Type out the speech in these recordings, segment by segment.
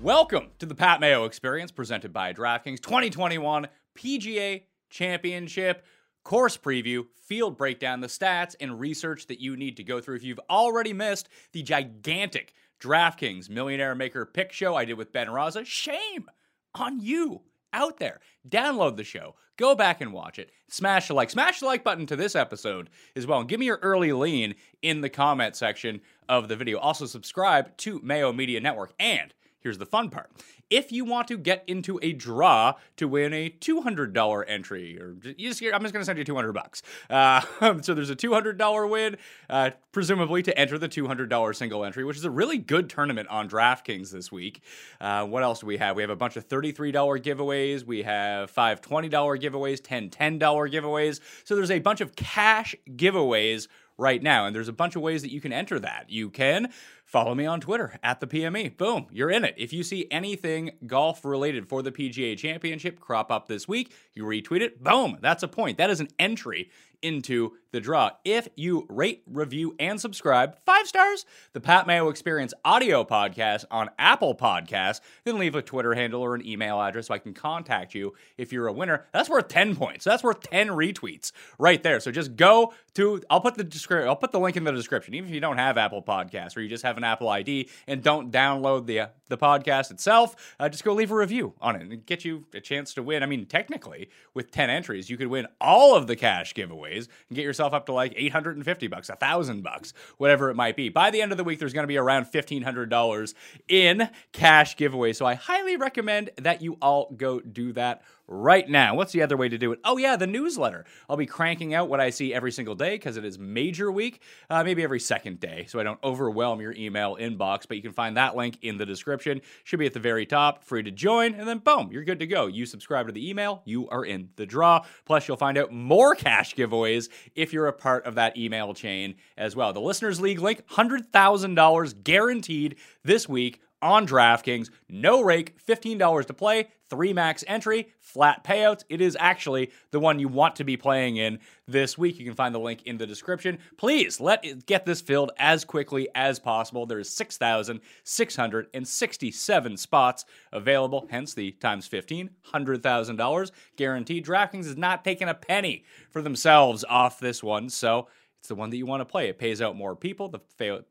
Welcome to the Pat Mayo Experience presented by DraftKings 2021 PGA Championship course preview, field breakdown, the stats, and research that you need to go through. If you've already missed the gigantic DraftKings Millionaire Maker pick show I did with Ben Raza, shame on you out there. Download the show, go back and watch it, smash the like, smash the like button to this episode as well, and give me your early lean in the comment section of the video. Also, subscribe to Mayo Media Network. And here's the fun part if you want to get into a draw to win a $200 entry, or just, I'm just going to send you 200 bucks. Uh, so there's a $200 win, uh, presumably to enter the $200 single entry, which is a really good tournament on DraftKings this week. Uh, what else do we have? We have a bunch of $33 giveaways. We have five $20 giveaways, 10 $10 giveaways. So there's a bunch of cash giveaways right now. And there's a bunch of ways that you can enter that. You can follow me on Twitter at the PME. Boom, you're in it. If you see anything golf related for the PGA Championship crop up this week, you retweet it. Boom, that's a point. That is an entry into the draw. If you rate, review, and subscribe, five stars, the Pat Mayo Experience audio podcast on Apple Podcasts, then leave a Twitter handle or an email address so I can contact you if you're a winner. That's worth 10 points. That's worth 10 retweets right there. So just go to I'll put the description I'll put the link in the description. Even if you don't have Apple Podcasts or you just have an Apple ID and don't download the the podcast itself, uh, just go leave a review on it and get you a chance to win. I mean, technically, with 10 entries, you could win all of the cash giveaways and get yourself up to like 850 bucks, a thousand bucks, whatever it might be. By the end of the week, there's going to be around $1,500 in cash giveaways. So I highly recommend that you all go do that right now. What's the other way to do it? Oh, yeah, the newsletter. I'll be cranking out what I see every single day because it is major week, uh, maybe every second day, so I don't overwhelm your email inbox. But you can find that link in the description. Should be at the very top, free to join, and then boom, you're good to go. You subscribe to the email, you are in the draw. Plus, you'll find out more cash giveaways if you're a part of that email chain as well. The Listeners League link, $100,000 guaranteed this week on DraftKings. No rake, $15 to play, three max entry, flat payouts. It is actually the one you want to be playing in this week. You can find the link in the description. Please let it get this filled as quickly as possible. There's 6,667 spots available, hence the times 15, $100,000 guaranteed. DraftKings is not taking a penny for themselves off this one, so it's the one that you want to play. It pays out more people. The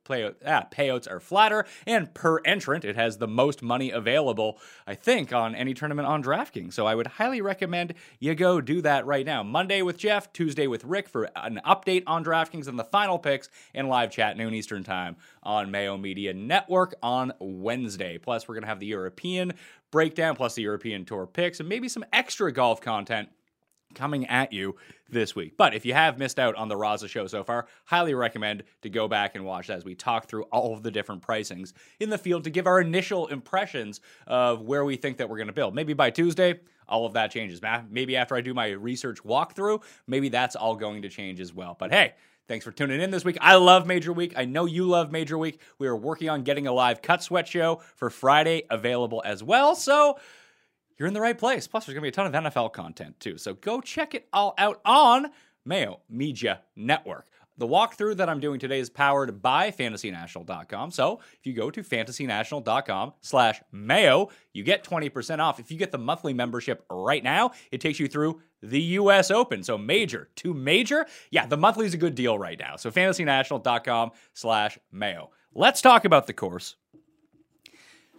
play, ah, payouts are flatter, and per entrant, it has the most money available, I think, on any tournament on DraftKings. So I would highly recommend you go do that right now. Monday with Jeff, Tuesday with Rick for an update on DraftKings and the final picks, and live chat noon Eastern time on Mayo Media Network on Wednesday. Plus, we're going to have the European breakdown, plus the European Tour picks, and maybe some extra golf content coming at you this week. But if you have missed out on the Raza show so far, highly recommend to go back and watch as we talk through all of the different pricings in the field to give our initial impressions of where we think that we're going to build. Maybe by Tuesday, all of that changes. Maybe after I do my research walkthrough, maybe that's all going to change as well. But hey, Thanks for tuning in this week. I love Major Week. I know you love Major Week. We are working on getting a live cut sweat show for Friday available as well. So you're in the right place. Plus, there's going to be a ton of NFL content too. So go check it all out on Mayo Media Network. The walkthrough that I'm doing today is powered by fantasynational.com. So if you go to fantasynational.com slash mayo, you get 20% off. If you get the monthly membership right now, it takes you through the US Open. So major to major. Yeah, the monthly is a good deal right now. So fantasynational.com slash mayo. Let's talk about the course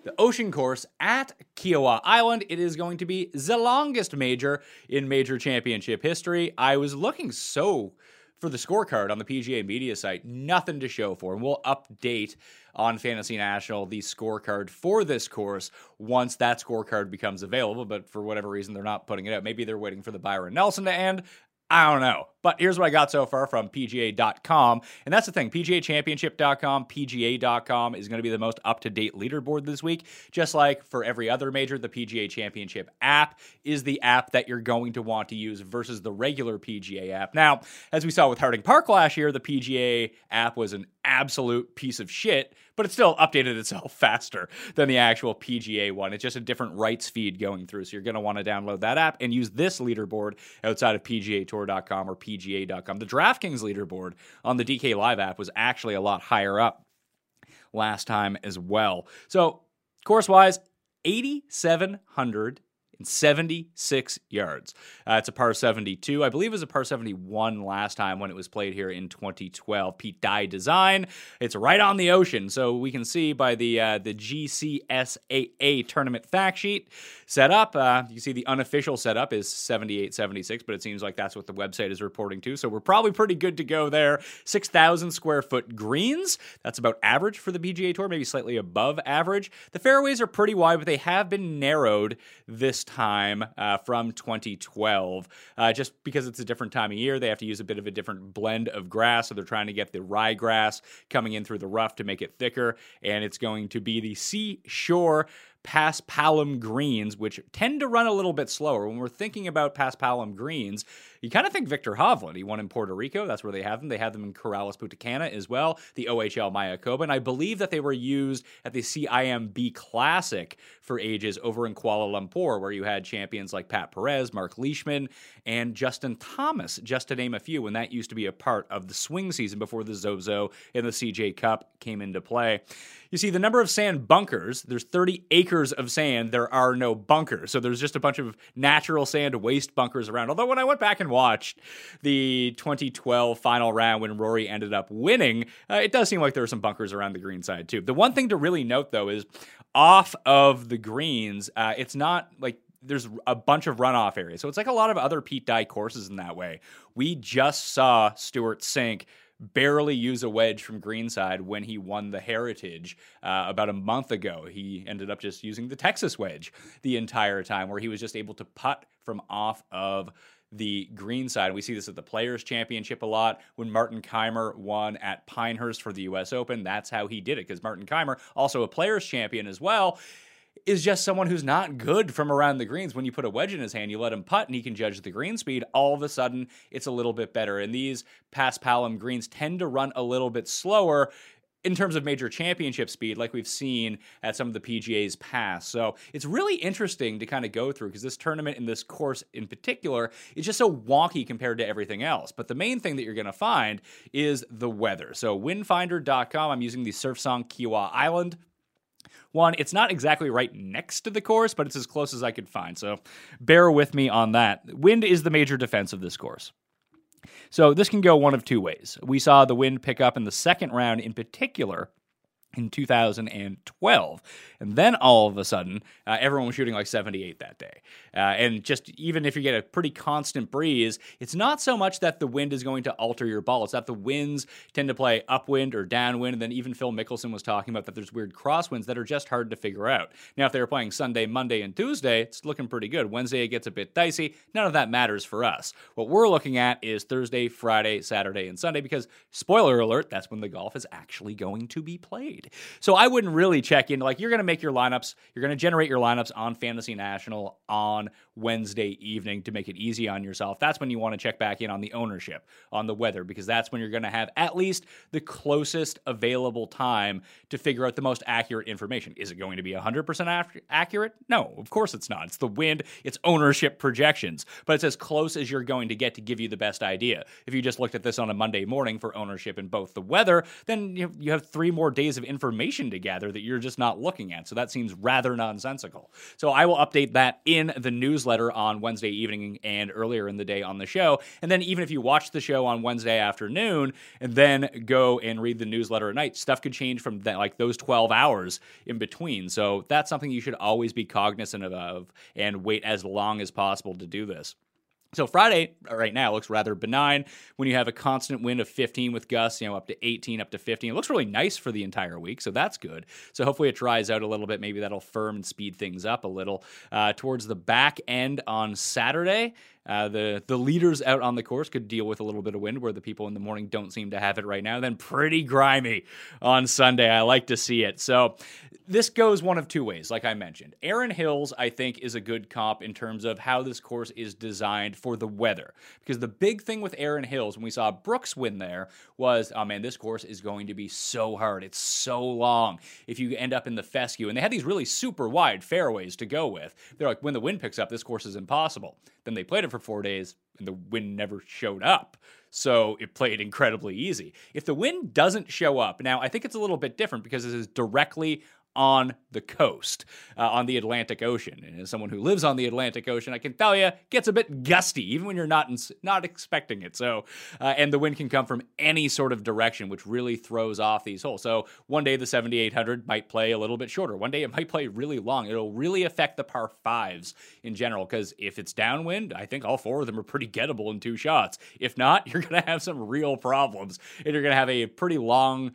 the ocean course at Kiawah Island. It is going to be the longest major in major championship history. I was looking so for the scorecard on the PGA media site, nothing to show for. And we'll update on Fantasy National the scorecard for this course once that scorecard becomes available. But for whatever reason, they're not putting it out. Maybe they're waiting for the Byron Nelson to end. I don't know. But here's what I got so far from PGA.com. And that's the thing PGAchampionship.com, PGA.com is going to be the most up to date leaderboard this week. Just like for every other major, the PGA Championship app is the app that you're going to want to use versus the regular PGA app. Now, as we saw with Harding Park last year, the PGA app was an absolute piece of shit, but it still updated itself faster than the actual PGA one. It's just a different rights feed going through. So you're going to want to download that app and use this leaderboard outside of PGAtour.com or PGA PGA.com. The DraftKings leaderboard on the DK Live app was actually a lot higher up last time as well. So, course wise, 8,700 76 yards. Uh, it's a par 72. I believe it was a par 71 last time when it was played here in 2012. Pete Dye design. It's right on the ocean, so we can see by the uh, the GCSAA tournament fact sheet set up. Uh, you see the unofficial setup is 78 76, but it seems like that's what the website is reporting to. So we're probably pretty good to go there. 6,000 square foot greens. That's about average for the PGA Tour, maybe slightly above average. The fairways are pretty wide, but they have been narrowed this time uh, from 2012. Uh, just because it's a different time of year, they have to use a bit of a different blend of grass. So they're trying to get the rye grass coming in through the rough to make it thicker. And it's going to be the seashore paspalum greens, which tend to run a little bit slower. When we're thinking about paspalum greens, you kind of think Viktor Hovland. He won in Puerto Rico. That's where they have them. They have them in Corales Punta Cana as well, the OHL Mayakoba. And I believe that they were used at the CIMB Classic for ages over in Kuala Lumpur, where you had champions like Pat Perez, Mark Leishman, and Justin Thomas, just to name a few, when that used to be a part of the swing season before the Zozo and the CJ Cup came into play. You see, the number of sand bunkers, there's 30 acres of sand, there are no bunkers. So there's just a bunch of natural sand waste bunkers around. Although when I went back and watched the 2012 final round when Rory ended up winning, uh, it does seem like there are some bunkers around the green side too. The one thing to really note though is off of the greens, uh, it's not like there's a bunch of runoff areas. So it's like a lot of other Pete Dye courses in that way. We just saw Stewart Cink barely use a wedge from greenside when he won the Heritage uh, about a month ago. He ended up just using the Texas wedge the entire time, where he was just able to putt from off of the green side. We see this at the Players Championship a lot. When Martin Kaymer won at Pinehurst for the U.S. Open, that's how he did it because Martin Kaymer, also a Players Champion as well, is just someone who's not good from around the greens. When you put a wedge in his hand, you let him putt and he can judge the green speed. All of a sudden, it's a little bit better. And these paspalum greens tend to run a little bit slower in terms of major championship speed, like we've seen at some of the PGA's past. So it's really interesting to kind of go through because this tournament and this course in particular is just so wonky compared to everything else. But the main thing that you're going to find is the weather. So windfinder.com, I'm using the Surfsong Kiawah Island one, it's not exactly right next to the course, but it's as close as I could find. So bear with me on that. Wind is the major defense of this course. So this can go one of two ways. We saw the wind pick up in the second round in particular in 2012. And then all of a sudden, uh, everyone was shooting like 78 that day. Uh, and just even if you get a pretty constant breeze, it's not so much that the wind is going to alter your ball, it's that the winds tend to play upwind or downwind. And then even Phil Mickelson was talking about that there's weird crosswinds that are just hard to figure out. Now, if they were playing Sunday, Monday, and Tuesday, it's looking pretty good. Wednesday, it gets a bit dicey. None of that matters for us. What we're looking at is Thursday, Friday, Saturday, and Sunday because, spoiler alert, that's when the golf is actually going to be played. So I wouldn't really check in. Like, you're going to make your lineups, you're going to generate your lineups on Fantasy National on Wednesday evening to make it easy on yourself. That's when you want to check back in on the ownership, on the weather, because that's when you're going to have at least the closest available time to figure out the most accurate information. Is it going to be 100% accurate? No, of course it's not. It's the wind, it's ownership projections, but it's as close as you're going to get to give you the best idea. If you just looked at this on a Monday morning for ownership in both the weather, then you have three more days of information to gather that you're just not looking at. So that seems rather nonsensical. So I will update that in the newsletter on Wednesday evening and earlier in the day on the show. And then even if you watch the show on Wednesday afternoon and then go and read the newsletter at night, stuff could change from that, like those 12 hours in between. So that's something you should always be cognizant of and wait as long as possible to do this. So Friday right now looks rather benign when you have a constant wind of 15 with gusts, you know, up to 18, up to 15. It looks really nice for the entire week, so that's good. So hopefully it dries out a little bit. Maybe that'll firm and speed things up a little. Uh, towards the back end on Saturday, uh, the the leaders out on the course could deal with a little bit of wind, where the people in the morning don't seem to have it right now. Then pretty grimy on Sunday. I like to see it. So this goes one of two ways, like I mentioned. Erin Hills, I think, is a good comp in terms of how this course is designed for the weather. Because the big thing with Erin Hills, when we saw Brooks win there, was, oh man, this course is going to be so hard. It's so long. If you end up in the fescue, and they had these really super wide fairways to go with, they're like, when the wind picks up, this course is impossible. Then they played it for four days, and the wind never showed up. So it played incredibly easy. If the wind doesn't show up, now I think it's a little bit different because this is directly on the coast, uh, on the Atlantic Ocean. And as someone who lives on the Atlantic Ocean, I can tell you, gets a bit gusty, even when you're not in, not expecting it. So, uh, and the wind can come from any sort of direction, which really throws off these holes. So one day the 7800 might play a little bit shorter. One day it might play really long. It'll really affect the par fives in general, because if it's downwind, I think all four of them are pretty gettable in two shots. If not, you're going to have some real problems, and you're going to have a pretty long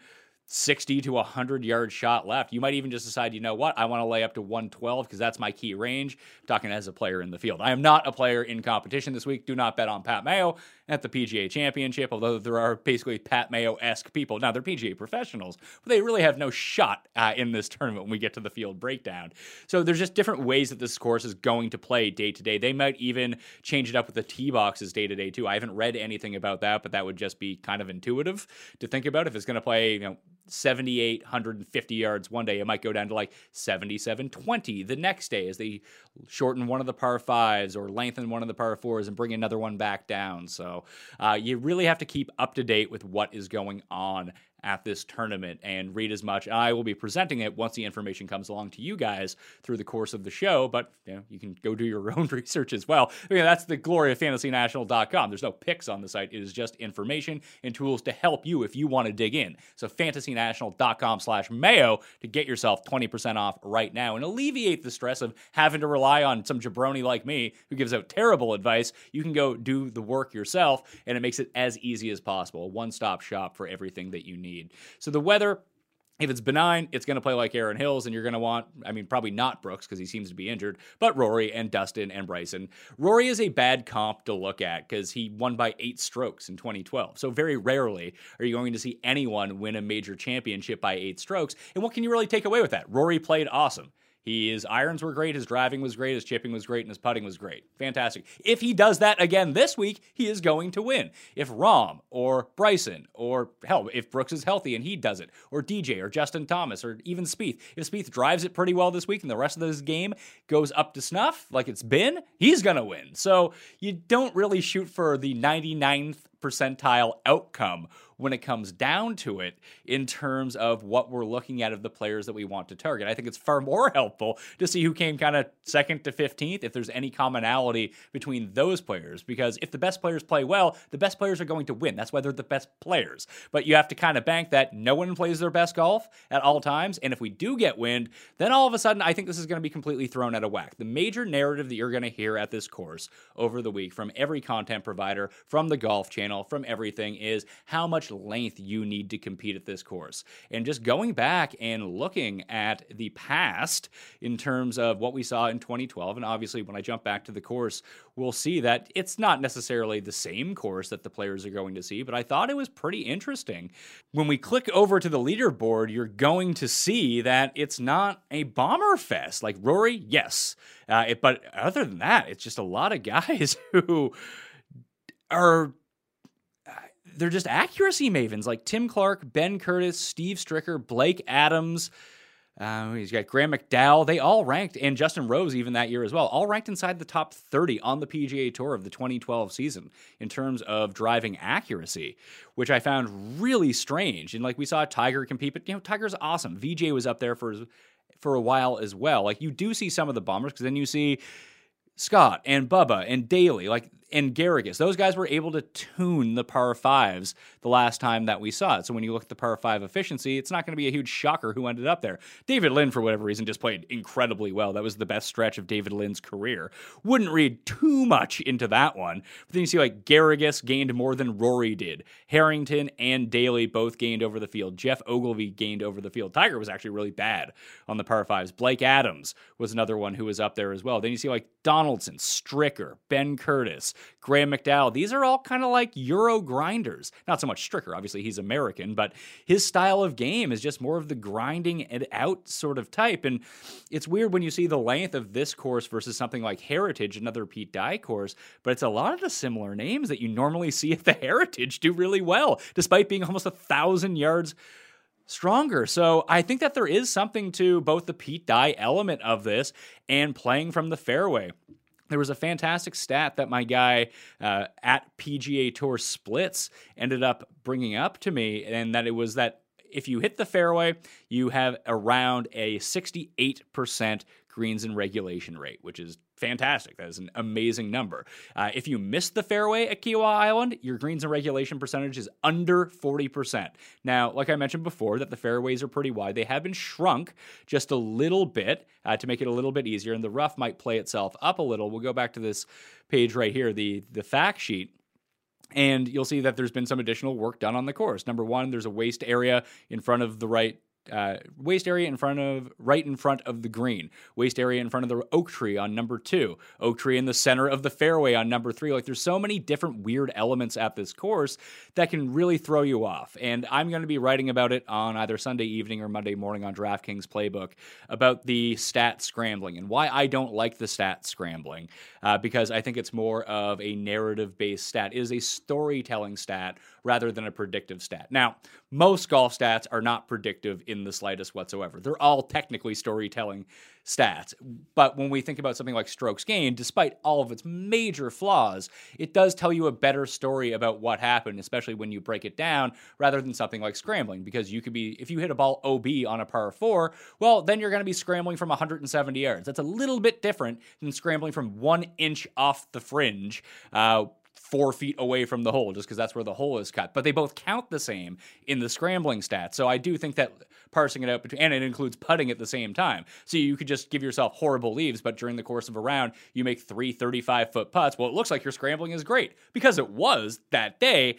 60 to 100 yard shot left. You might even just decide, you know what, I want to lay up to 112 because that's my key range. I'm talking as a player in the field. I am not a player in competition this week. Do not bet on Pat Mayo at the PGA Championship, although there are basically Pat Mayo esque people. Now, they're PGA professionals, but they really have no shot uh, in this tournament when we get to the field breakdown. So there's just different ways that this course is going to play day to day. They might even change it up with the tee boxes day to day, too. I haven't read anything about that, but that would just be kind of intuitive to think about if it's going to play, you know, 78, 150 yards one day. It might go down to like 77, 20 the next day as they shorten one of the par fives or lengthen one of the par fours and bring another one back down. So uh, you really have to keep up to date with what is going on at this tournament and read as much. I will be presenting it once the information comes along to you guys through the course of the show, but you, know, you can go do your own research as well. I mean, that's the glory of fantasynational.com. There's no picks on the site. It is just information and tools to help you if you want to dig in. So fantasynational.com slash mayo to get yourself 20% off right now and alleviate the stress of having to rely on some jabroni like me who gives out terrible advice. You can go do the work yourself and it makes it as easy as possible. A one-stop shop for everything that you need need. So the weather, if it's benign, it's going to play like Erin Hills, and you're going to want, I mean, probably not Brooks because he seems to be injured, but Rory and Dustin and Bryson. Rory is a bad comp to look at because he won by eight strokes in 2012. So very rarely are you going to see anyone win a major championship by eight strokes. And what can you really take away with that? Rory played awesome. His irons were great, his driving was great, his chipping was great, and his putting was great. Fantastic. If he does that again this week, he is going to win. If Rahm or Bryson or hell, if Brooks is healthy and he does it, or DJ or Justin Thomas or even Spieth, if Spieth drives it pretty well this week and the rest of this game goes up to snuff like it's been, he's to win. So you don't really shoot for the 99th percentile outcome when it comes down to it in terms of what we're looking at of the players that we want to target. I think it's far more helpful to see who came kind of second to 15th if there's any commonality between those players because if the best players play well, the best players are going to win. That's why they're the best players. But you have to kind of bank that no one plays their best golf at all times and if we do get wind, then all of a sudden I think this is going to be completely thrown out of whack. The major narrative that you're going to hear at this course over the week from every content provider, from the golf channel, from everything is how much length you need to compete at this course. And just going back and looking at the past in terms of what we saw in 2012, and obviously when I jump back to the course, we'll see that it's not necessarily the same course that the players are going to see, but I thought it was pretty interesting. When we click over to the leaderboard, you're going to see that it's not a bomber fest. Like Rory, yes. Uh, it, but other than that, it's just a lot of guys who are they're just accuracy mavens like Tim Clark, Ben Curtis, Steve Stricker, Blake Adams. Uh, he's got Graham McDowell. They all ranked, and Justin Rose even that year as well, all ranked inside the top 30 on the PGA Tour of the 2012 season in terms of driving accuracy, which I found really strange. And like we saw Tiger compete, but you know Tiger's awesome. VJ was up there for for a while as well. Like you do see some of the bombers because then you see Scott and Bubba and Daly, like and Garrigus. Those guys were able to tune the par fives the last time that we saw it. So when you look at the par five efficiency, it's not going to be a huge shocker who ended up there. David Lynn, for whatever reason, just played incredibly well. That was the best stretch of David Lynn's career. Wouldn't read too much into that one. But then you see like Garrigus gained more than Rory did. Harrington and Daly both gained over the field. Geoff Ogilvy gained over the field. Tiger was actually really bad on the par fives. Blake Adams was another one who was up there as well. Then you see like Donaldson, Stricker, Ben Curtis, Graham McDowell. These are all kind of like Euro grinders. Not so much Stricker, obviously he's American, but his style of game is just more of the grinding it out sort of type. And it's weird when you see the length of this course versus something like Heritage, another Pete Dye course, but it's a lot of the similar names that you normally see at the Heritage do really well, despite being almost a thousand yards stronger. So I think that there is something to both the Pete Dye element of this and playing from the fairway. There was a fantastic stat that my guy uh, at PGA Tour Splits ended up bringing up to me, and that it was that if you hit the fairway, you have around a 68% greens in regulation rate, which is fantastic. That is an amazing number. Uh, if you miss the fairway at Kiawah Island, your greens in regulation percentage is under 40%. Now, like I mentioned before, that the fairways are pretty wide. They have been shrunk just a little bit uh, to make it a little bit easier, and the rough might play itself up a little. We'll go back to this page right here, the, the fact sheet. And you'll see that there's been some additional work done on the course. Number one, there's a waste area in front of the right uh, waste area in front of right in front of the green. Waste area in front of the oak tree on number two. Oak tree in the center of the fairway on number three. Like there's so many different weird elements at this course that can really throw you off. And i'm going to be writing about it on either sunday evening or monday morning on draftkings playbook about the stat scrambling and why i don't like the stat scrambling uh, because i think it's more of a narrative based stat it is a storytelling stat rather than a predictive stat now most golf stats are not predictive in the slightest whatsoever. They're all technically storytelling stats. But when we think about something like strokes gained, despite all of its major flaws, it does tell you a better story about what happened, especially when you break it down, rather than something like scrambling. Because you could be, if you hit a ball OB on a par four, well, then you're going to be scrambling from 170 yards. That's a little bit different than scrambling from one inch off the fringe. Uh, four feet away from the hole just because that's where the hole is cut. But they both count the same in the scrambling stats. So I do think that parsing it out between, and it includes putting at the same time. So you could just give yourself horrible leaves, but during the course of a round, you make three 35 foot putts. Well, it looks like your scrambling is great because it was that day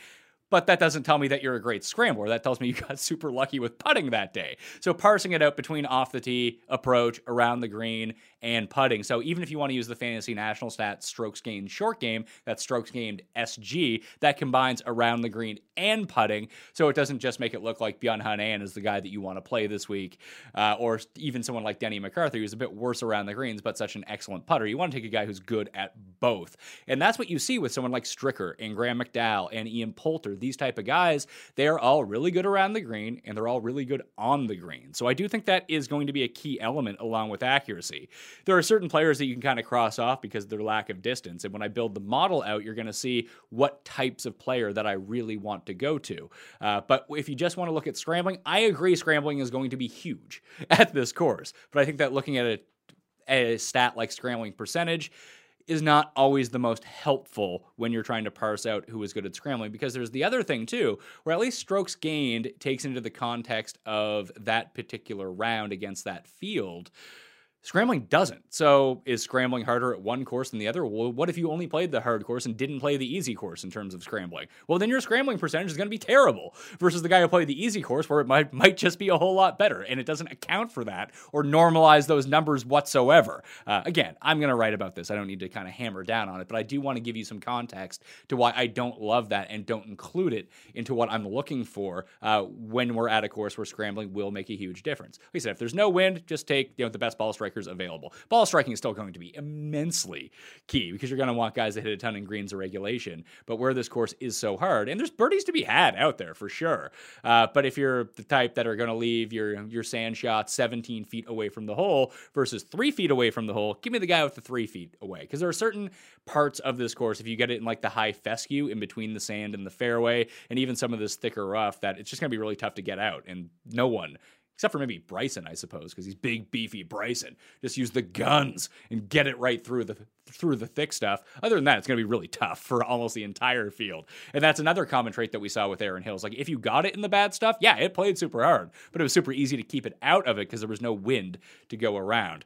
but that doesn't tell me that you're a great scrambler. That tells me you got super lucky with putting that day. So parsing it out between off the tee, approach, around the green, and putting. So even if you want to use the fantasy national stat strokes gained short game, that's strokes gained SG, that combines around the green and putting. So it doesn't just make it look like Bjorn An is the guy that you want to play this week, uh, or even someone like Denny McCarthy, who's a bit worse around the greens, but such an excellent putter. You want to take a guy who's good at both. And that's what you see with someone like Stricker and Graham McDowell and Ian Poulter. These type of guys, they're all really good around the green and they're all really good on the green. So I do think that is going to be a key element along with accuracy. there are certain players that you can kind of cross off because of their lack of distance. And when I build the model out, you're going to see what types of player that I really want to go to. Uh, but if you just want to look at scrambling, I agree scrambling is going to be huge at this course. But I think that looking at a, a stat like scrambling percentage, is not always the most helpful when you're trying to parse out who is good at scrambling because there's the other thing too where at least strokes gained takes into the context of that particular round against that field Scrambling doesn't. So is scrambling harder at one course than the other? Well, what if you only played the hard course and didn't play the easy course in terms of scrambling? Well, then your scrambling percentage is going to be terrible versus the guy who played the easy course where it might might just be a whole lot better, and it doesn't account for that or normalize those numbers whatsoever. Uh, again, I'm going to write about this. I don't need to kind of hammer down on it, but I do want to give you some context to why I don't love that and don't include it into what I'm looking for uh, when we're at a course where scrambling will make a huge difference. Like I said, if there's no wind, just take you know the best ball strike strikers available. Ball striking is still going to be immensely key because you're going to want guys that hit a ton in greens or regulation. But where this course is so hard, and there's birdies to be had out there for sure. Uh, but if you're the type that are going to leave your your sand shot 17 feet away from the hole versus three feet away from the hole, give me the guy with the three feet away because there are certain parts of this course if you get it in like the high fescue in between the sand and the fairway, and even some of this thicker rough that it's just going to be really tough to get out, and no one except for maybe Bryson, I suppose, because he's big, beefy Bryson. Just use the guns and get it right through the through the thick stuff. Other than that, it's going to be really tough for almost the entire field. And that's another common trait that we saw with Erin Hills. Like if you got it in the bad stuff, yeah, it played super hard, but it was super easy to keep it out of it because there was no wind to go around.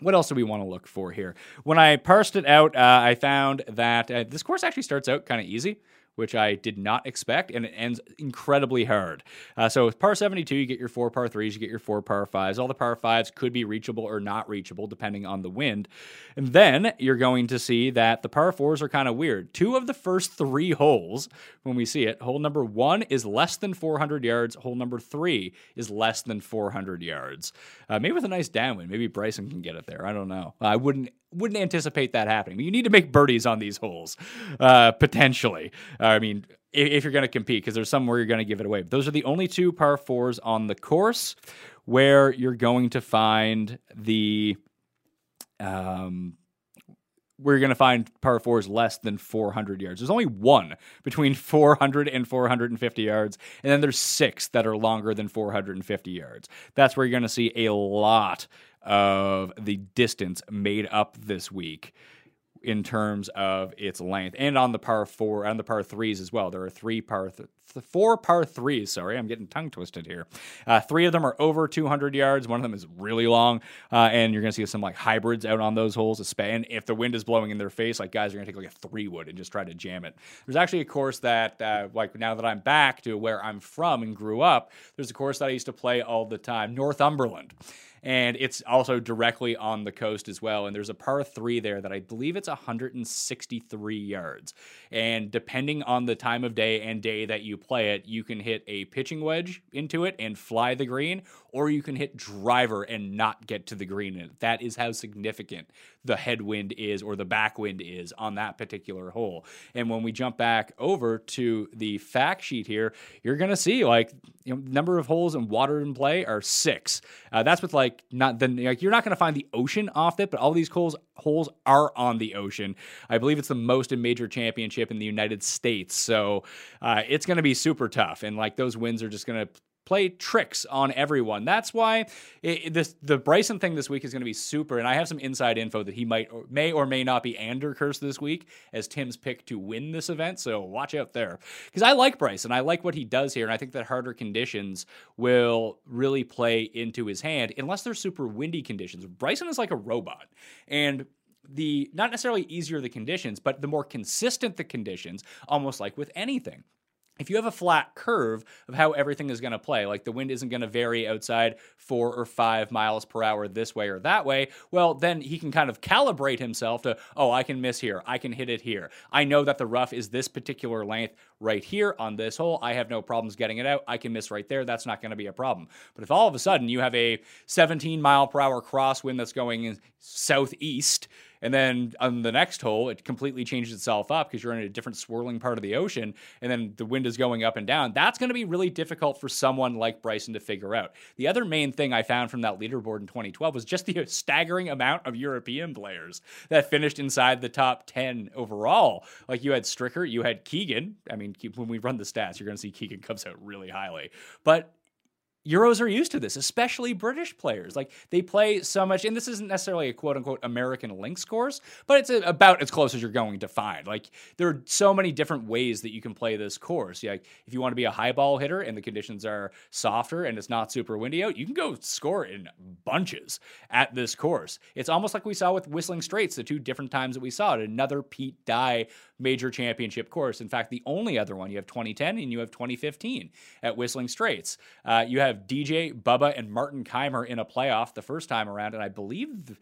What else do we want to look for here? When I parsed it out, uh, I found that uh, this course actually starts out kind of easy which I did not expect, and it ends incredibly hard. Uh, so with par 72, you get your four par threes, you get your four par fives. All the par fives could be reachable or not reachable depending on the wind. And then you're going to see that the par fours are kind of weird. Two of the first three holes, when we see it, hole number one is less than 400 yards, hole number three is less than 400 yards. Uh, maybe with a nice downwind, maybe Bryson can get it there. I don't know. I wouldn't wouldn't anticipate that happening. You need to make birdies on these holes, uh, potentially. I mean, if, if you're going to compete, because there's some where you're going to give it away. But those are the only two par fours on the course where you're going to find the um, we're going to find par fours less than 400 yards. There's only one between 400 and 450 yards, and then there's six that are longer than 450 yards. That's where you're going to see a lot of the distance made up this week in terms of its length and on the par four and the par threes as well. There are three par th- four par threes. Sorry, I'm getting tongue twisted here. Uh, three of them are over 200 yards. One of them is really long, uh, and you're going to see some like hybrids out on those holes. And if the wind is blowing in their face, like guys are going to take like a three wood and just try to jam it. There's actually a course that, uh, like now that I'm back to where I'm from and grew up, there's a course that I used to play all the time, Northumberland and it's also directly on the coast as well. And there's a par three there that I believe it's 163 yards. And depending on the time of day and day that you play it, you can hit a pitching wedge into it and fly the green, or you can hit driver and not get to the green. And that is how significant the headwind is or the backwind is on that particular hole. And when we jump back over to the fact sheet here, you're going to see like you know, number of holes in water in play are six. Uh, that's with like not then like you're not going to find the ocean off it, but all these holes holes are on the ocean. I believe it's the most in major championship in the United States, so uh, it's going to be super tough. And like those winds are just going to play tricks on everyone. That's why it, this the Bryson thing this week is going to be super. And I have some inside info that he might or may or may not be Ander Curse this week as Tim's pick to win this event. So watch out there because I like Bryson. I like what he does here, and I think that harder conditions will really play into his hand unless they're super windy conditions. Bryson is like a robot, and the not necessarily easier the conditions, but the more consistent the conditions, almost like with anything if you have a flat curve of how everything is going to play, like the wind isn't going to vary outside four or five miles per hour this way or that way, well, then he can kind of calibrate himself to, oh, I can miss here. I can hit it here. I know that the rough is this particular length right here on this hole. I have no problems getting it out. I can miss right there. That's not going to be a problem. But if all of a sudden you have a 17 mile per hour crosswind that's going southeast, and then on the next hole, it completely changes itself up because you're in a different swirling part of the ocean, and then the wind is going up and down. That's going to be really difficult for someone like Bryson to figure out. The other main thing I found from that leaderboard in 2012 was just the staggering amount of European players that finished inside the top 10 overall. Like you had Stricker, you had Keegan. I mean, when we run the stats, you're going to see Keegan comes out really highly. But Euros are used to this, especially British players. Like they play so much, and this isn't necessarily a quote unquote American links course, but it's about as close as you're going to find. Like there are so many different ways that you can play this course. Like if you want to be a high ball hitter and the conditions are softer and it's not super windy out, you can go score in bunches at this course. It's almost like we saw with Whistling Straits, the two different times that we saw it. Another Pete Dye major championship course. In fact, the only other one you have 2010 and you have 2015 at Whistling Straits. Uh, you have DJ, Bubba, and Martin Kaymer in a playoff the first time around, and I believe,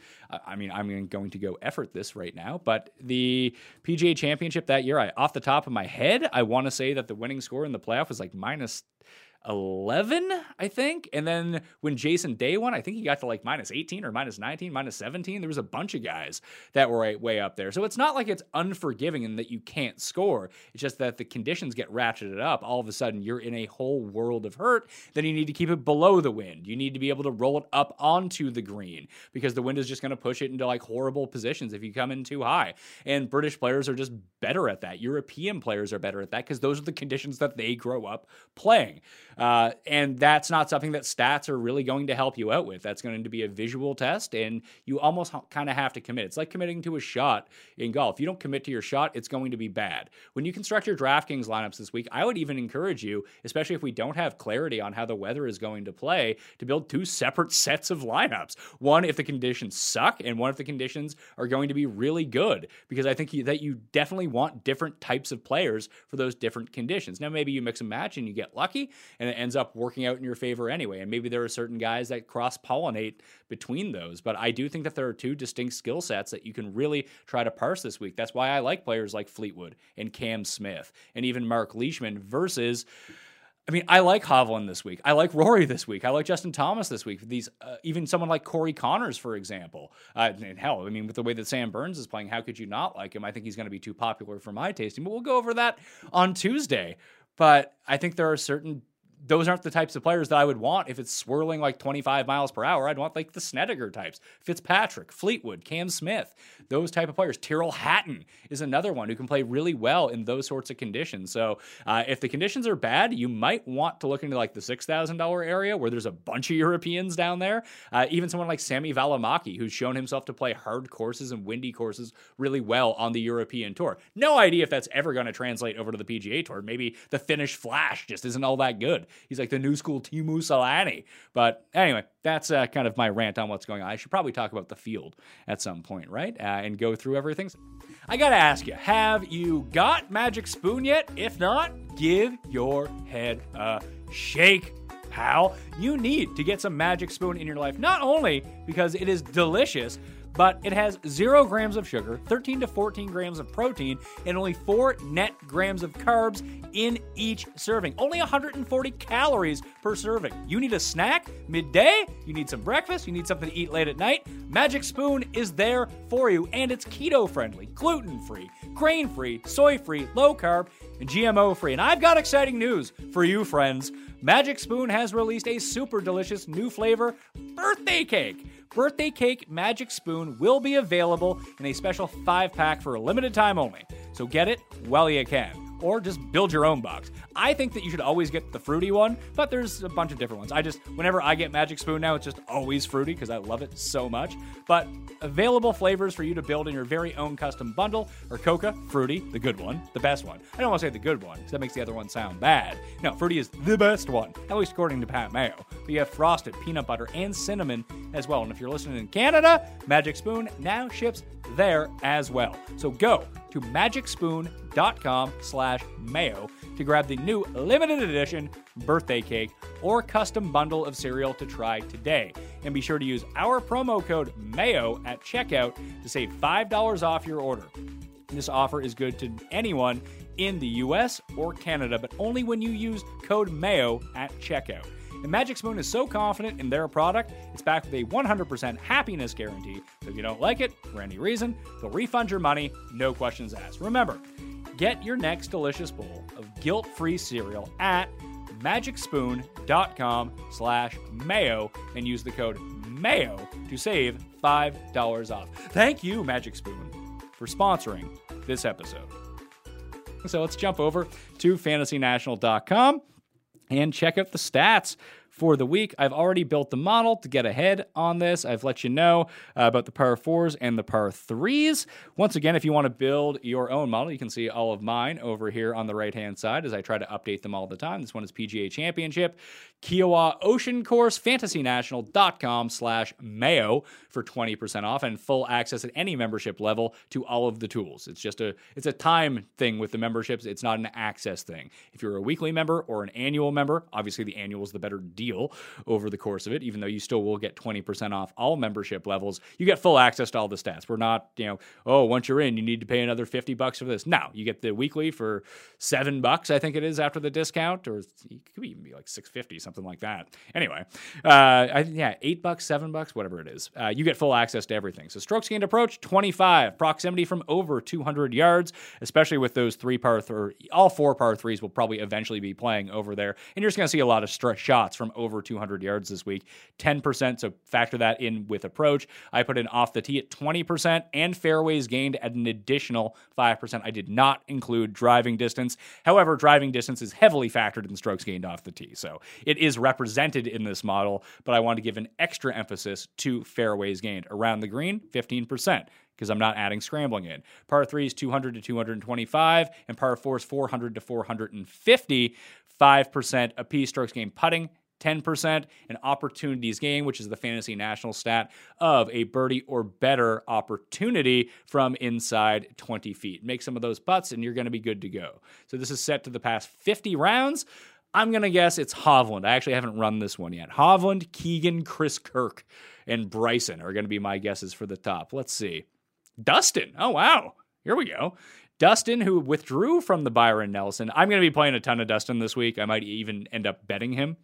I mean, I'm going to go effort this right now, but the PGA Championship that year, I off the top of my head, I want to say that the winning score in the playoff was like minus 11, I think. And then when Jason Day won, I think he got to like minus 18 or minus 19, minus 17. There was a bunch of guys that were way up there. So it's not like it's unforgiving and that you can't score. It's just that the conditions get ratcheted up. All of a sudden, you're in a whole world of hurt. Then you need to keep it below the wind. You need to be able to roll it up onto the green because the wind is just going to push it into like horrible positions if you come in too high. And British players are just better at that. European players are better at that because those are the conditions that they grow up playing. Uh, and that's not something that stats are really going to help you out with. That's going to be a visual test, and you almost kind of have to commit. It's like committing to a shot in golf. You don't commit to your shot, it's going to be bad. When you construct your DraftKings lineups this week, I would even encourage you, especially if we don't have clarity on how the weather is going to play, to build two separate sets of lineups. One if the conditions suck, and one if the conditions are going to be really good, because I think you, that you definitely want different types of players for those different conditions. Now, maybe you mix and match and you get lucky, and it ends up working out in your favor anyway. And maybe there are certain guys that cross pollinate between those. But I do think that there are two distinct skill sets that you can really try to parse this week. That's why I like players like Fleetwood and Cam Smith and even Mark Leishman versus. I mean, I like Hovland this week. I like Rory this week. I like Justin Thomas this week. These, uh, even someone like Corey Conners, for example. Uh, and hell, I mean, with the way that Sam Burns is playing, how could you not like him? I think he's going to be too popular for my tasting. But we'll go over that on Tuesday. But I think there are certain those aren't the types of players that I would want if it's swirling like 25 miles per hour. I'd want like the Snedeker types, Fitzpatrick, Fleetwood, Cam Smith, those type of players. Tyrrell Hatton is another one who can play really well in those sorts of conditions. So uh, if the conditions are bad, you might want to look into like the $6,000 area where there's a bunch of Europeans down there. Uh, even someone like Sami Valimaki, who's shown himself to play hard courses and windy courses really well on the European tour. No idea if that's ever going to translate over to the PGA tour. Maybe the Finnish Flash just isn't all that good. He's like the new school Teemu Selanne. But anyway, that's uh, kind of my rant on what's going on. I should probably talk about the field at some point, right? Uh, and go through everything. I gotta ask you, have you got Magic Spoon yet? If not, give your head a shake pal. You need to get some Magic Spoon in your life, not only because it is delicious, but it has 0 grams of sugar, 13 to 14 grams of protein, and only 4 net grams of carbs in each serving. Only 140 calories per serving. You need a snack midday, you need some breakfast, you need something to eat late at night. Magic Spoon is there for you, and it's keto friendly, gluten free, grain free, soy free, low carb, and GMO free. And I've got exciting news for you, friends. Magic Spoon has released a super delicious new flavor birthday cake. Birthday Cake Magic Spoon will be available in a special five pack for a limited time only. So get it while you can or just build your own box. I think that you should always get the fruity one, but there's a bunch of different ones. I just, whenever I get Magic Spoon now, it's just always fruity because I love it so much. But available flavors for you to build in your very own custom bundle are Coca, Fruity, the good one, the best one. I don't want to say the good one because that makes the other one sound bad. No, Fruity is the best one, at least according to Pat Mayo. But you have frosted, peanut butter, and cinnamon as well. And if you're listening in Canada, Magic Spoon now ships there as well. So go to magicspoon.com slash mayo to grab the new limited edition birthday cake or custom bundle of cereal to try today. And be sure to use our promo code MAYO at checkout to save $5 off your order. This offer is good to anyone in the US or Canada, but only when you use code MAYO at checkout. And Magic Spoon is so confident in their product, it's backed with a 100% happiness guarantee. So if you don't like it for any reason, they'll refund your money, no questions asked. Remember, get your next delicious bowl of guilt-free cereal at magicspoon.com slash mayo and use the code mayo to save $5 off. Thank you, Magic Spoon, for sponsoring this episode. So let's jump over to fantasynational.com and check out the stats for the week. I've already built the model to get ahead on this. I've let you know uh, about the par fours and the par threes. Once again, if you want to build your own model, you can see all of mine over here on the right hand side as I try to update them all the time. This one is PGA Championship, Kiawah Ocean Course, fantasynational.com slash mayo for 20% off and full access at any membership level to all of the tools. It's just a it's a time thing with the memberships. It's not an access thing. If you're a weekly member or an annual member, obviously the annual is the better deal deal over the course of it, even though you still will get 20% off all membership levels. You get full access to all the stats. We're not, you know, oh, once you're in, you need to pay another 50 bucks for this. No, you get the weekly for seven bucks, I think it is after the discount, or it could even be like 650, something like that. Anyway, uh, I, yeah, eight bucks, seven bucks, whatever it is. Uh, you get full access to everything. So strokes gained approach, 25. Proximity from over 200 yards, especially with those three par, th- all four par threes will probably eventually be playing over there. And you're just going to see a lot of shots from over 200 yards this week. 10%, so factor that in with approach. I put in off the tee at 20% and fairways gained at an additional 5%. I did not include driving distance. However, driving distance is heavily factored in strokes gained off the tee. So it is represented in this model, but I want to give an extra emphasis to fairways gained. Around the green, 15% because I'm not adding scrambling in. Par 3 is 200 to 225, and par 4 is 400 to 450. 5% apiece strokes gained putting, 10%, and opportunities gain, which is the fantasy national stat of a birdie or better opportunity from inside 20 feet. Make some of those putts, and you're going to be good to go. So this is set to the past 50 rounds. I'm going to guess it's Hovland. I actually haven't run this one yet. Hovland, Keegan, Chris Kirk, and Bryson are going to be my guesses for the top. Let's see. Dustin. Oh, wow. Here we go. Dustin, who withdrew from the Byron Nelson. I'm going to be playing a ton of Dustin this week. I might even end up betting him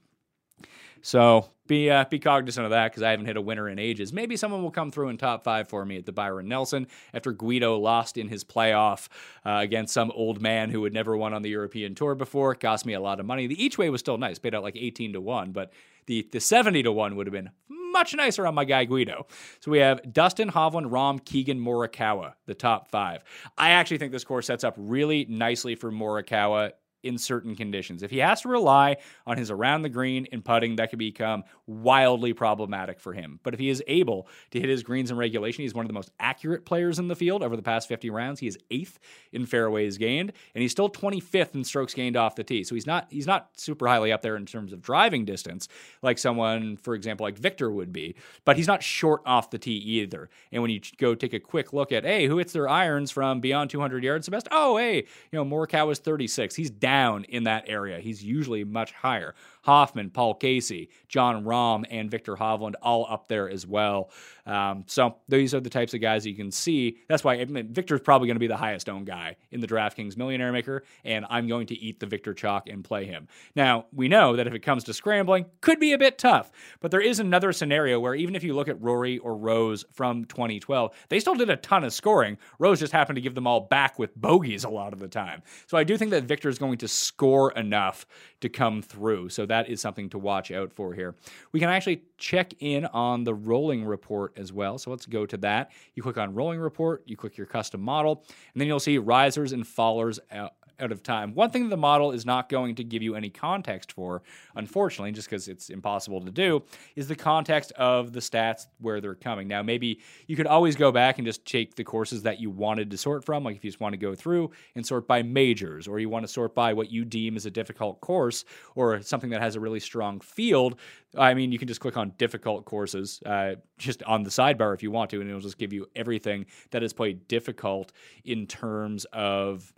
so be uh, be cognizant of that because I haven't hit a winner in ages. Maybe someone will come through in top five for me at the Byron Nelson after Guido lost in his playoff uh, against some old man who had never won on the European Tour before. It cost me a lot of money. The each way was still nice, paid out like eighteen to one, but the the seventy to one would have been much nicer on my guy Guido. So we have Dustin, Hovland, Rahm, Keegan, Morikawa, the top five. I actually think this course sets up really nicely for Morikawa in certain conditions. If he has to rely on his around the green and putting, that could become wildly problematic for him. But if he is able to hit his greens in regulation, he's one of the most accurate players in the field over the past 50 rounds. He is eighth in fairways gained, and he's still 25th in strokes gained off the tee. So he's not he's not super highly up there in terms of driving distance, like someone, for example, like Viktor would be. But he's not short off the tee either. And when you go take a quick look at, hey, who hits their irons from beyond 200 yards the best? Oh, hey, you know, Morikawa is 36. He's down down in that area. He's usually much higher. Hoffman, Paul Casey, Jon Rahm, and Viktor Hovland all up there as well. Um, so these are the types of guys you can see. That's why I mean, Viktor's probably going to be the highest owned guy in the DraftKings Millionaire Maker, and I'm going to eat the Viktor chalk and play him. Now, we know that if it comes to scrambling, could be a bit tough, but there is another scenario where even if you look at Rory or Rose from 2012, they still did a ton of scoring. Rose just happened to give them all back with bogeys a lot of the time. So I do think that Viktor is going to score enough to come through. So that is something to watch out for here. We can actually check in on the rolling report as well. So let's go to that. You click on rolling report, you click your custom model, and then you'll see risers and fallers uh, out of time. One thing the model is not going to give you any context for, unfortunately, just because it's impossible to do, is the context of the stats where they're coming. Now, maybe you could always go back and just take the courses that you wanted to sort from, like if you just want to go through and sort by majors, or you want to sort by what you deem as a difficult course or something that has a really strong field. I mean, you can just click on difficult courses uh, just on the sidebar if you want to, and it'll just give you everything that is played difficult in terms of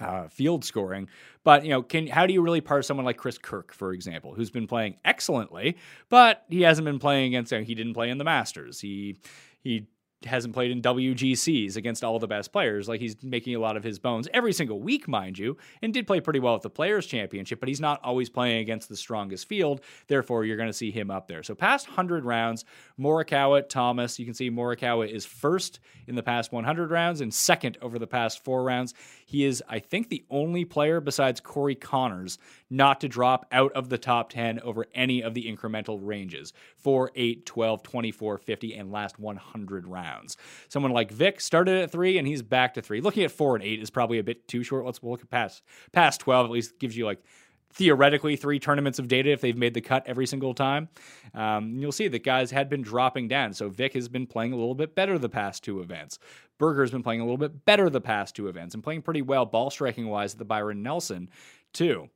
uh, field scoring. But you know, can how do you really parse someone like Chris Kirk, for example, who's been playing excellently, but he hasn't been playing against. You know, he didn't play in the Masters. He he hasn't played in WGCs against all the best players. Like he's making a lot of his bones every single week, mind you, and did play pretty well at the Players Championship, but he's not always playing against the strongest field. Therefore, you're going to see him up there. So past 100 rounds, Morikawa, Thomas, you can see Morikawa is first in the past 100 rounds and second over the past four rounds. He is, I think, the only player besides Corey Conners not to drop out of the top 10 over any of the incremental ranges 4, 8, 12, 24, 50, and last 100 rounds. Someone like Vic started at 3 and he's back to 3. Looking at 4 and 8 is probably a bit too short. Let's look at past, past 12, at least gives you like theoretically three tournaments of data if they've made the cut every single time. Um, you'll see that guys had been dropping down. So Vic has been playing a little bit better the past two events. Berger's been playing a little bit better the past two events and playing pretty well ball striking wise at the Byron Nelson too.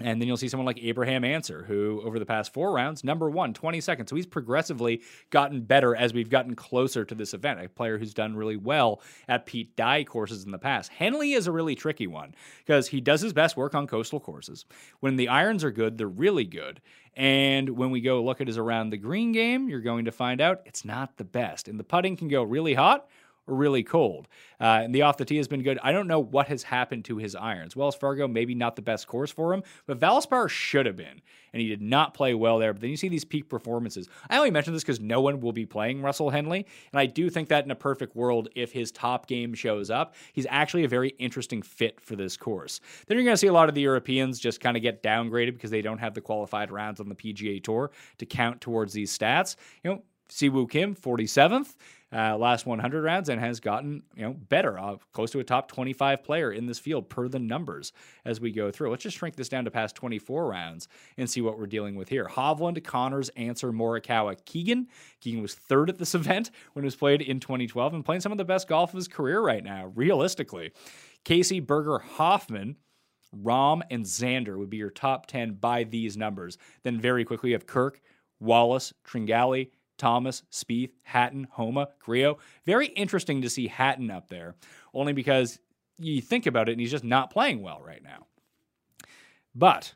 And then you'll see someone like Abraham Ancer, who over the past four rounds, number one, 20 seconds. So he's progressively gotten better as we've gotten closer to this event. A player who's done really well at Pete Dye courses in the past. Henley is a really tricky one because he does his best work on coastal courses. When the irons are good, they're really good. And when we go look at his around the green game, you're going to find out it's not the best. And the putting can go really hot really cold. Uh, and the off the tee has been good. I don't know what has happened to his irons. Wells Fargo, maybe not the best course for him, but Valspar should have been. And he did not play well there. But then you see these peak performances. I only mention this because no one will be playing Russell Henley. And I do think that in a perfect world, if his top game shows up, he's actually a very interesting fit for this course. Then you're going to see a lot of the Europeans just kind of get downgraded because they don't have the qualified rounds on the PGA Tour to count towards these stats. You know, Siwoo Kim, 47th uh, last 100 rounds and has gotten you know better, uh, close to a top 25 player in this field per the numbers as we go through. Let's just shrink this down to past 24 rounds and see what we're dealing with here. Hovland, Conners, Ancer, Morikawa, Keegan. Keegan was third at this event when it was played in 2012 and playing some of the best golf of his career right now, realistically. Casey Berger Hoffman. Rahm and Xander would be your top 10 by these numbers. Then very quickly you have Kirk, Wallace, Tringali, Thomas, Spieth, Hatton, Homa, Grillo. Very interesting to see Hatton up there, only because you think about it and he's just not playing well right now. But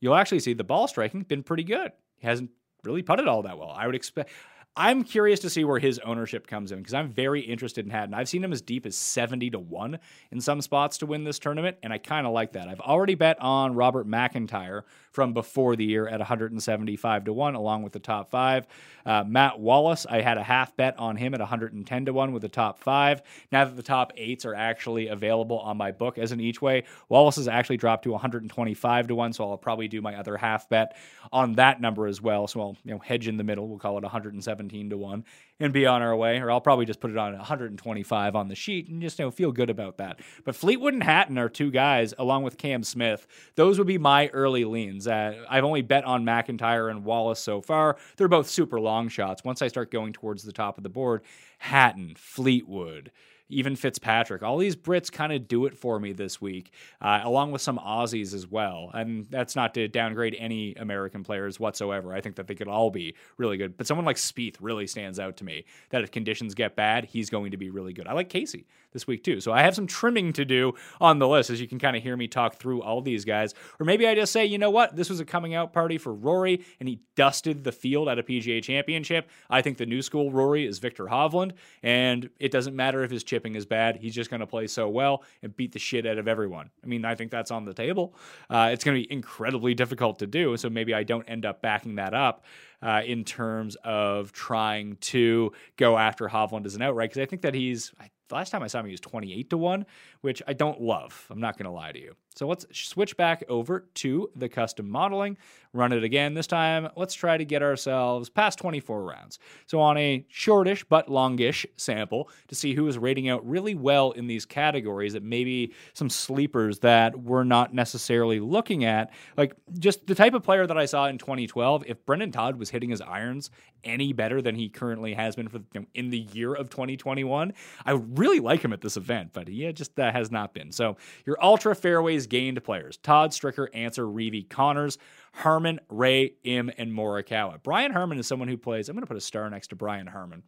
you'll actually see the ball striking been pretty good. He hasn't really putted all that well. I would expect I'm curious to see where his ownership comes in because I'm very interested in Hatton. I've seen him as deep as 70 to 1 in some spots to win this tournament, and I kind of like that. I've already bet on Robert McIntyre from before the year at 175 to 1, along with the top five. Uh, Matt Wallace, I had a half bet on him at 110 to 1 with the top five. Now that the top eights are actually available on my book as an each way, Wallace has actually dropped to 125 to 1, so I'll probably do my other half bet on that number as well. So I'll you know, hedge in the middle. We'll call it 170 17 to 1 and be on our way. Or I'll probably just put it on 125 on the sheet and just you know, feel good about that. But Fleetwood and Hatton are two guys, along with Cam Smith. Those would be my early leans. Uh, I've only bet on McIntyre and Wallace so far. They're both super long shots. Once I start going towards the top of the board, Hatton, Fleetwood, even Fitzpatrick. All these Brits kind of do it for me this week, uh, along with some Aussies as well. And that's not to downgrade any American players whatsoever. I think that they could all be really good. But someone like Spieth really stands out to me that if conditions get bad, he's going to be really good. I like Casey this week too. So I have some trimming to do on the list as you can kind of hear me talk through all these guys. Or maybe I just say, you know what? This was a coming out party for Rory and he dusted the field at a PGA championship. I think the new school Rory is Viktor Hovland. And it doesn't matter if his chipping is bad. He's just going to play so well and beat the shit out of everyone. I mean, I think that's on the table. Uh, it's going to be incredibly difficult to do. So maybe I don't end up backing that up uh, in terms of trying to go after Hovland as an outright because I think that he's. I the last time I saw him, he was 28 to 1, which I don't love. I'm not going to lie to you. So let's switch back over to the custom modeling, run it again. This time, let's try to get ourselves past 24 rounds. So on a shortish but longish sample to see who is rating out really well in these categories that maybe some sleepers that we're not necessarily looking at. Like just the type of player that I saw in 2012, if Brendan Todd was hitting his irons any better than he currently has been for you know, in the year of 2021, I really like him at this event, but he just uh, has not been. So your ultra fairways gained players: Todd, Stricker, Ancer, Reavie, Conners, Harman, Ray, Im, and Morikawa. Brian Harman is someone who plays. I'm going to put a star next to Brian Harman.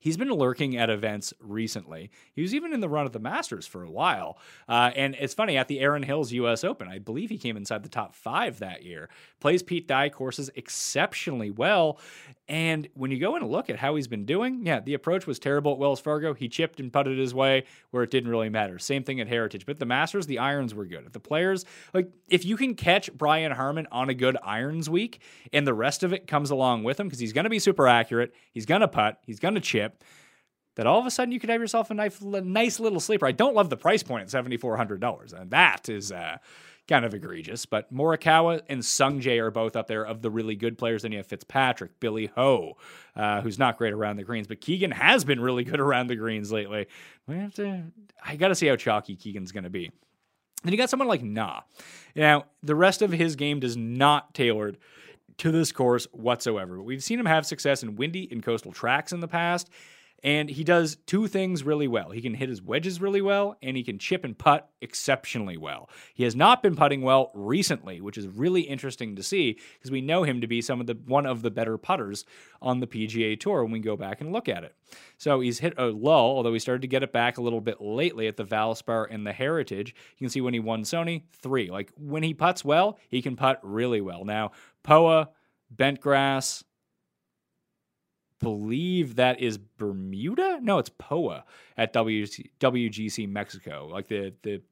He's been lurking at events recently. He was even in the run of the Masters for a while. Uh, and it's funny, at the Erin Hills US Open, I believe he came inside the top five that year. Plays Pete Dye courses exceptionally well. And when you go and look at how he's been doing, yeah, the approach was terrible at Wells Fargo. He chipped and putted his way where it didn't really matter. Same thing at Heritage. But the Masters, the irons were good. If the players, like if you can catch Brian Harman on a good irons week and the rest of it comes along with him, because he's going to be super accurate, he's going to putt, he's going to chip that all of a sudden you could have yourself a nice, nice little sleeper. I don't love the price point at $7,400. And that is uh, kind of egregious. But Morikawa and Sungjae are both up there of the really good players. Then you have Fitzpatrick, Billy Ho, uh, who's not great around the greens, but Keegan has been really good around the greens lately. We have to. I got to see how chalky Keegan's going to be. Then you got someone like Na. Now the rest of his game does not tailored to this course whatsoever. We've seen him have success in windy and coastal tracks in the past. And he does two things really well. He can hit his wedges really well, and he can chip and putt exceptionally well. He has not been putting well recently, which is really interesting to see because we know him to be some of the one of the better putters on the PGA Tour when we go back and look at it. So he's hit a lull, although he started to get it back a little bit lately at the Valspar and the Heritage. You can see when he won Sony, three. Like when he puts well, he can putt really well. Now, Poa, bent grass, believe that is Bermuda. No, it's POA at WGC, WGC Mexico, like the the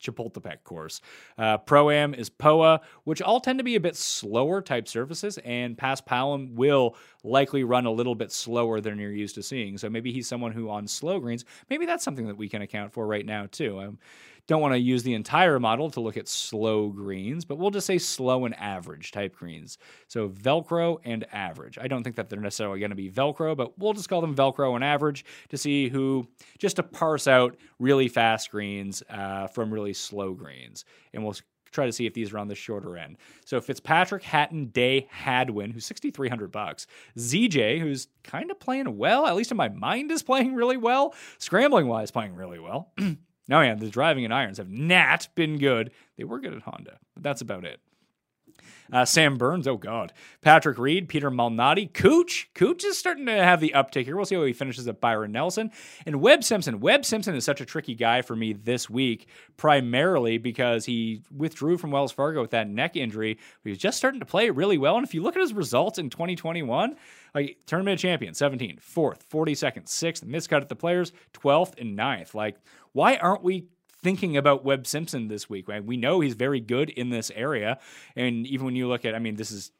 Chapultepec course. Uh, Pro Am is POA, which all tend to be a bit slower type surfaces, and Paspalum will likely run a little bit slower than you're used to seeing. So maybe he's someone who on slow greens, maybe that's something that we can account for right now too. Um, don't want to use the entire model to look at slow greens, but we'll just say slow and average type greens. So Velcro and average. I don't think that they're necessarily going to be Velcro, but we'll just call them Velcro and average to see who, just to parse out really fast greens uh, from really slow greens. And we'll try to see if these are on the shorter end. So Fitzpatrick, Hatton, Day, Hadwin, who's 6,300 bucks. ZJ, who's kind of playing well, at least in my mind, is playing really well. Scrambling wise, playing really well. Oh yeah, the driving and irons have not been good. They were good at Honda, but that's about it. Uh, Sam Burns, oh God. Patrick Reed, Peter Malnati, Cooch. Cooch is starting to have the uptick here. We'll see how he finishes at Byron Nelson. And Webb Simpson. Webb Simpson is such a tricky guy for me this week, primarily because he withdrew from Wells Fargo with that neck injury. But he's just starting to play really well. And if you look at his results in 2021, like tournament champion, 17th, 4th, 42nd, 6th, miscut at the players, 12th, and 9th. Like, why aren't we thinking about Webb Simpson this week? Right? We know he's very good in this area. And even when you look at, I mean, this is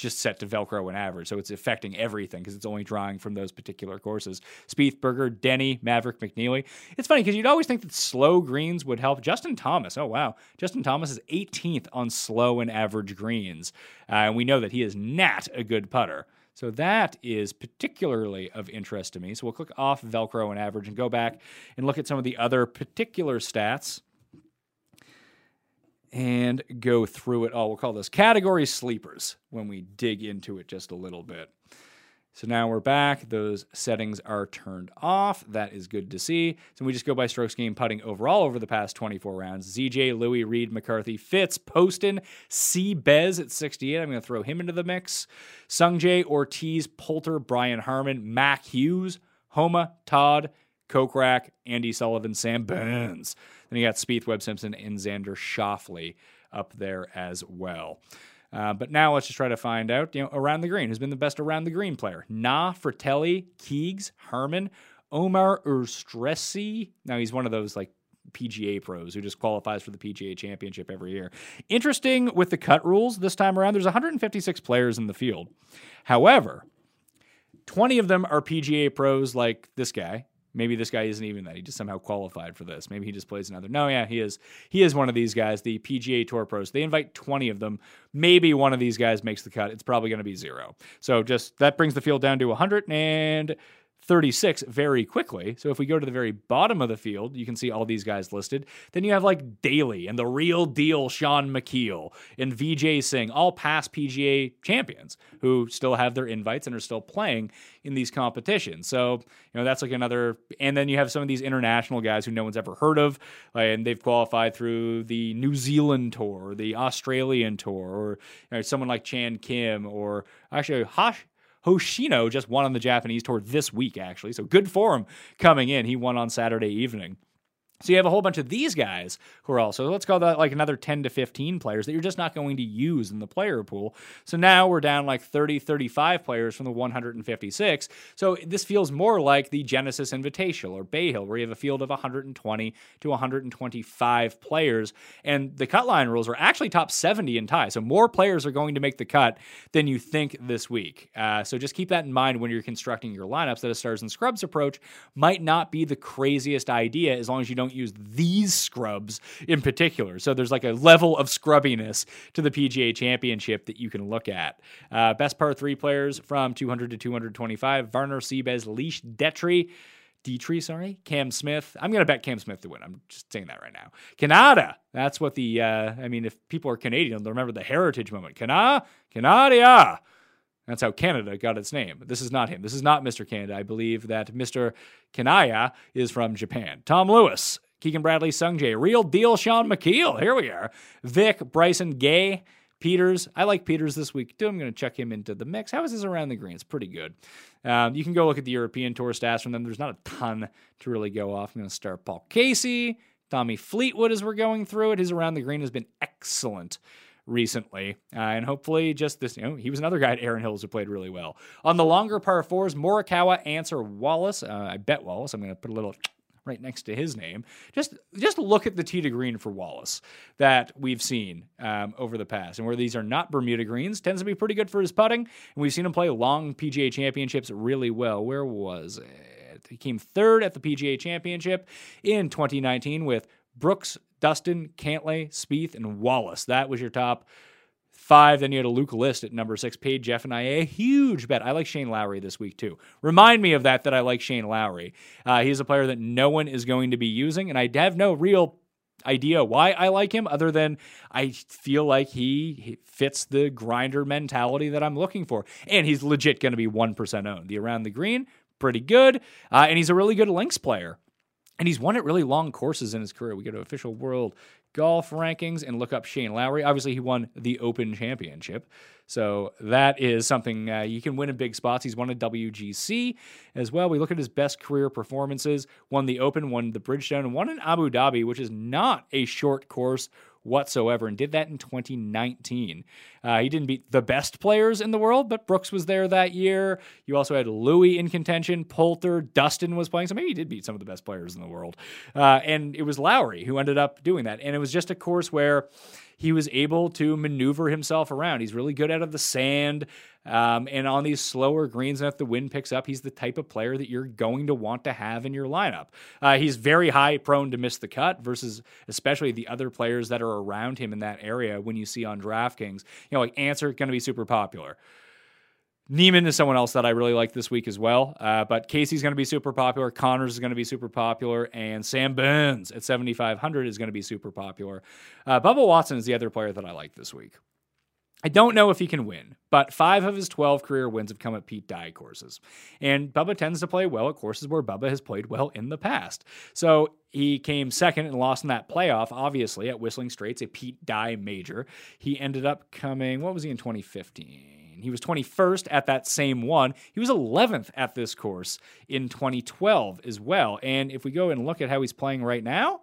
just set to Velcro and average. So it's affecting everything because it's only drawing from those particular courses. Spiethberger, Denny, Maverick McNealy. It's funny because you'd always think that slow greens would help. Justin Thomas, oh wow. Justin Thomas is 18th on slow and average greens. Uh, and we know that he is not a good putter. So that is particularly of interest to me. So we'll click off Velcro and average and go back and look at some of the other particular stats and go through it all. We'll call this category sleepers when we dig into it just a little bit. So now we're back. Those settings are turned off. That is good to see. So we just go by strokes gained putting overall over the past 24 rounds. ZJ, Louis, Reed, McCarthy, Fitz, Poston, C. Bez at 68. I'm going to throw him into the mix. Sungjae, Ortiz, Poulter, Brian Harman, Mac Hughes, Homa, Todd, Kokrak, Andy Sullivan, Sam Burns. Then you got Spieth, Webb Simpson, and Xander Schauffele up there as well. Uh, but now let's just try to find out, you know, around the green, who's been the best around the green player? Na, Fratelli, Keegs, Harman, Omar Uresti. Now he's one of those like PGA pros who just qualifies for the PGA championship every year. Interesting with the cut rules this time around, there's 156 players in the field. However, 20 of them are PGA pros like this guy, Maybe this guy isn't even that. He just somehow qualified for this. Maybe he just plays another. No, yeah, he is. He is one of these guys, the PGA Tour pros. They invite 20 of them. Maybe one of these guys makes the cut. It's probably going to be zero. So just that brings the field down to 100 and 36 very quickly. So if we go to the very bottom of the field, you can see all these guys listed. Then you have like Daly and the real deal Shaun Micheel and Vijay Singh, all past PGA champions who still have their invites and are still playing in these competitions. So, you know, that's like another and then you have some of these international guys who no one's ever heard of and they've qualified through the New Zealand tour, the Australian tour or you know, someone like Chan Kim or actually Hash Hoshino just won on the Japanese tour this week, actually. So good for him coming in. He won on Saturday evening. So you have a whole bunch of these guys who are also, let's call that like another 10 to 15 players that you're just not going to use in the player pool. So now we're down like 30, 35 players from the 156. So this feels more like the Genesis Invitational or Bay Hill, where you have a field of 120 to 125 players. And the cut line rules are actually top 70 in tie. So more players are going to make the cut than you think this week. Uh, so just keep that in mind when you're constructing your lineups that a stars and scrubs approach might not be the craziest idea as long as you don't don't use these scrubs in particular. So there's like a level of scrubbiness to the PGA Championship that you can look at. Uh, best par three players from 200 to 225: Varner, Seabez, Leash, Detry. Dietrich, sorry, Cam Smith. I'm going to bet Cam Smith to win. I'm just saying that right now. Canada. That's what the, uh, I mean, if people are Canadian, they'll remember the heritage moment. Cana, Canada. That's how Canada got its name. This is not him. This is not Mr. Canada. I believe that Mr. Kanaya is from Japan. Tom Lewis, Keegan Bradley, Sungjae, real deal Shaun Micheel. Here we are. Vic, Bryson, Gay, Pieters. I like Pieters this week too. I'm going to check him into the mix. How is his around the green? It's pretty good. Um, you can go look at the European Tour stats from them. There's not a ton to really go off. I'm going to start Paul Casey, Tommy Fleetwood as we're going through it. His around the green has been excellent recently. Uh, and hopefully, just this, you know, he was another guy at Erin Hills who played really well. On the longer par fours, Morikawa, Ancer, Wallace. Uh, I bet Wallace. I'm going to put a little right next to his name. Just just look at the tee to green for Wallace that we've seen um, over the past, and where these are not Bermuda greens, tends to be pretty good for his putting. And we've seen him play long PGA Championships really well. Where was it? He came third at the PGA Championship in 2019 with Brooks, Dustin, Cantlay, Spieth, and Wallace. That was your top five. Then you had a Luke List at number six. Paid Jeff and I a huge bet. I like Shane Lowry this week too. Remind me of that that I like Shane Lowry. Uh, he's a player that no one is going to be using, and I have no real idea why I like him other than I feel like he fits the grinder mentality that I'm looking for. And he's legit going to be 1% owned. The around the green, pretty good. Uh, and he's a really good links player. And he's won at really long courses in his career. We go to official world golf rankings and look up Shane Lowry. Obviously, he won the Open Championship. So that is something uh, you can win in big spots. He's won a WGC as well. We look at his best career performances won the Open, won the Bridgestone, and won in Abu Dhabi, which is not a short course whatsoever and did that in 2019. Uh, he didn't beat the best players in the world, but Brooks was there that year. You also had Louis in contention, Poulter, Dustin was playing, so maybe he did beat some of the best players in the world. Uh, and it was Lowry who ended up doing that. And it was just a course where he was able to maneuver himself around. He's really good out of the sand. Um, and on these slower greens, and if the wind picks up, he's the type of player that you're going to want to have in your lineup. Uh, he's very high prone to miss the cut versus especially the other players that are around him in that area when you see on DraftKings. You know, like Ancer going to be super popular. Niemann is someone else that I really like this week as well. Uh, but Casey's going to be super popular. Conners is going to be super popular. And Sam Burns at 7,500 is going to be super popular. Uh, Bubba Watson is the other player that I like this week. I don't know if he can win, but five of his 12 career wins have come at Pete Dye courses. And Bubba tends to play well at courses where Bubba has played well in the past. So he came second and lost in that playoff, obviously, at Whistling Straits, a Pete Dye major. He ended up coming, what was he in 2015? He was 21st at that same one. He was 11th at this course in 2012 as well. And if we go and look at how he's playing right now,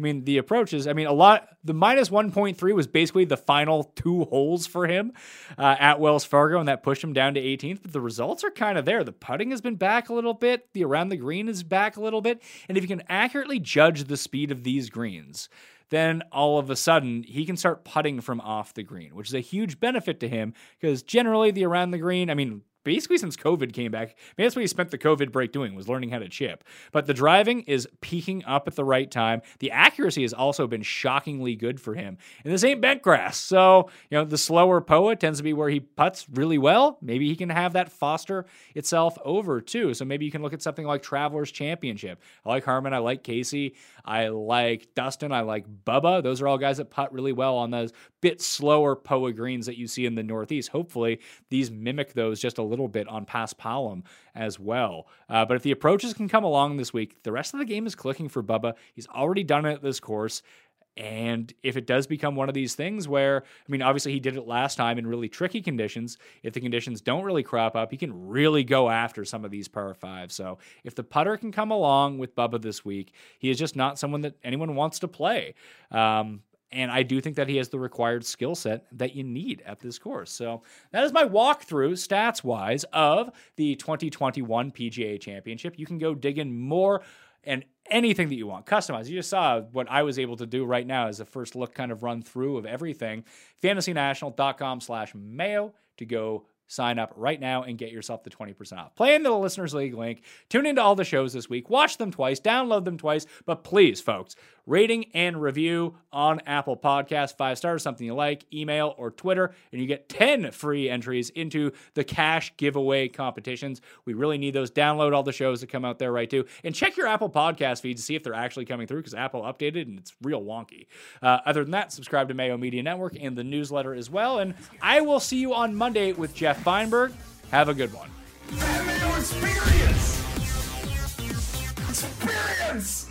I mean, the approach is, I mean, a lot, the minus 1.3 was basically the final two holes for him uh, at Wells Fargo, and that pushed him down to 18th. But the results are kind of there. The putting has been back a little bit, the around the green is back a little bit. And if you can accurately judge the speed of these greens, then all of a sudden he can start putting from off the green, which is a huge benefit to him because generally the around the green, I mean, basically since COVID came back. Maybe that's what he spent the COVID break doing was learning how to chip. But the driving is peaking up at the right time. The accuracy has also been shockingly good for him. And this ain't bent grass. So, you know, the slower Poa tends to be where he puts really well. Maybe he can have that foster itself over too. So maybe you can look at something like Travelers Championship. I like Harman. I like Casey. I like Dustin. I like Bubba. Those are all guys that putt really well on those bit slower Poa greens that you see in the Northeast. Hopefully, these mimic those just a little bit on Paspalum as well. Uh, but if the approaches can come along this week, the rest of the game is clicking for Bubba. He's already done it this course. And if it does become one of these things where, I mean, obviously he did it last time in really tricky conditions. If the conditions don't really crop up, he can really go after some of these par fives. So if the putter can come along with Bubba this week, he is just not someone that anyone wants to play. Um, and I do think that he has the required skill set that you need at this course. So that is my walkthrough, stats wise, of the 2021 PGA Championship. You can go dig in more and anything that you want, customize. You just saw what I was able to do right now as a first look kind of run through of everything. FantasyNational.com slash mayo to go sign up right now and get yourself the 20% off. Play into the Listeners League link. Tune into all the shows this week. Watch them twice. Download them twice. But please, folks, rating and review on Apple Podcasts. Five stars, something you like, email or Twitter, and you get 10 free entries into the cash giveaway competitions. We really need those. Download all the shows that come out there, right, too. And check your Apple Podcast feed to see if they're actually coming through because Apple updated and it's real wonky. Uh, other than that, subscribe to Mayo Media Network and the newsletter as well. And I will see you on Monday with Jeff Feinberg. Have a good one. Experience. Experience.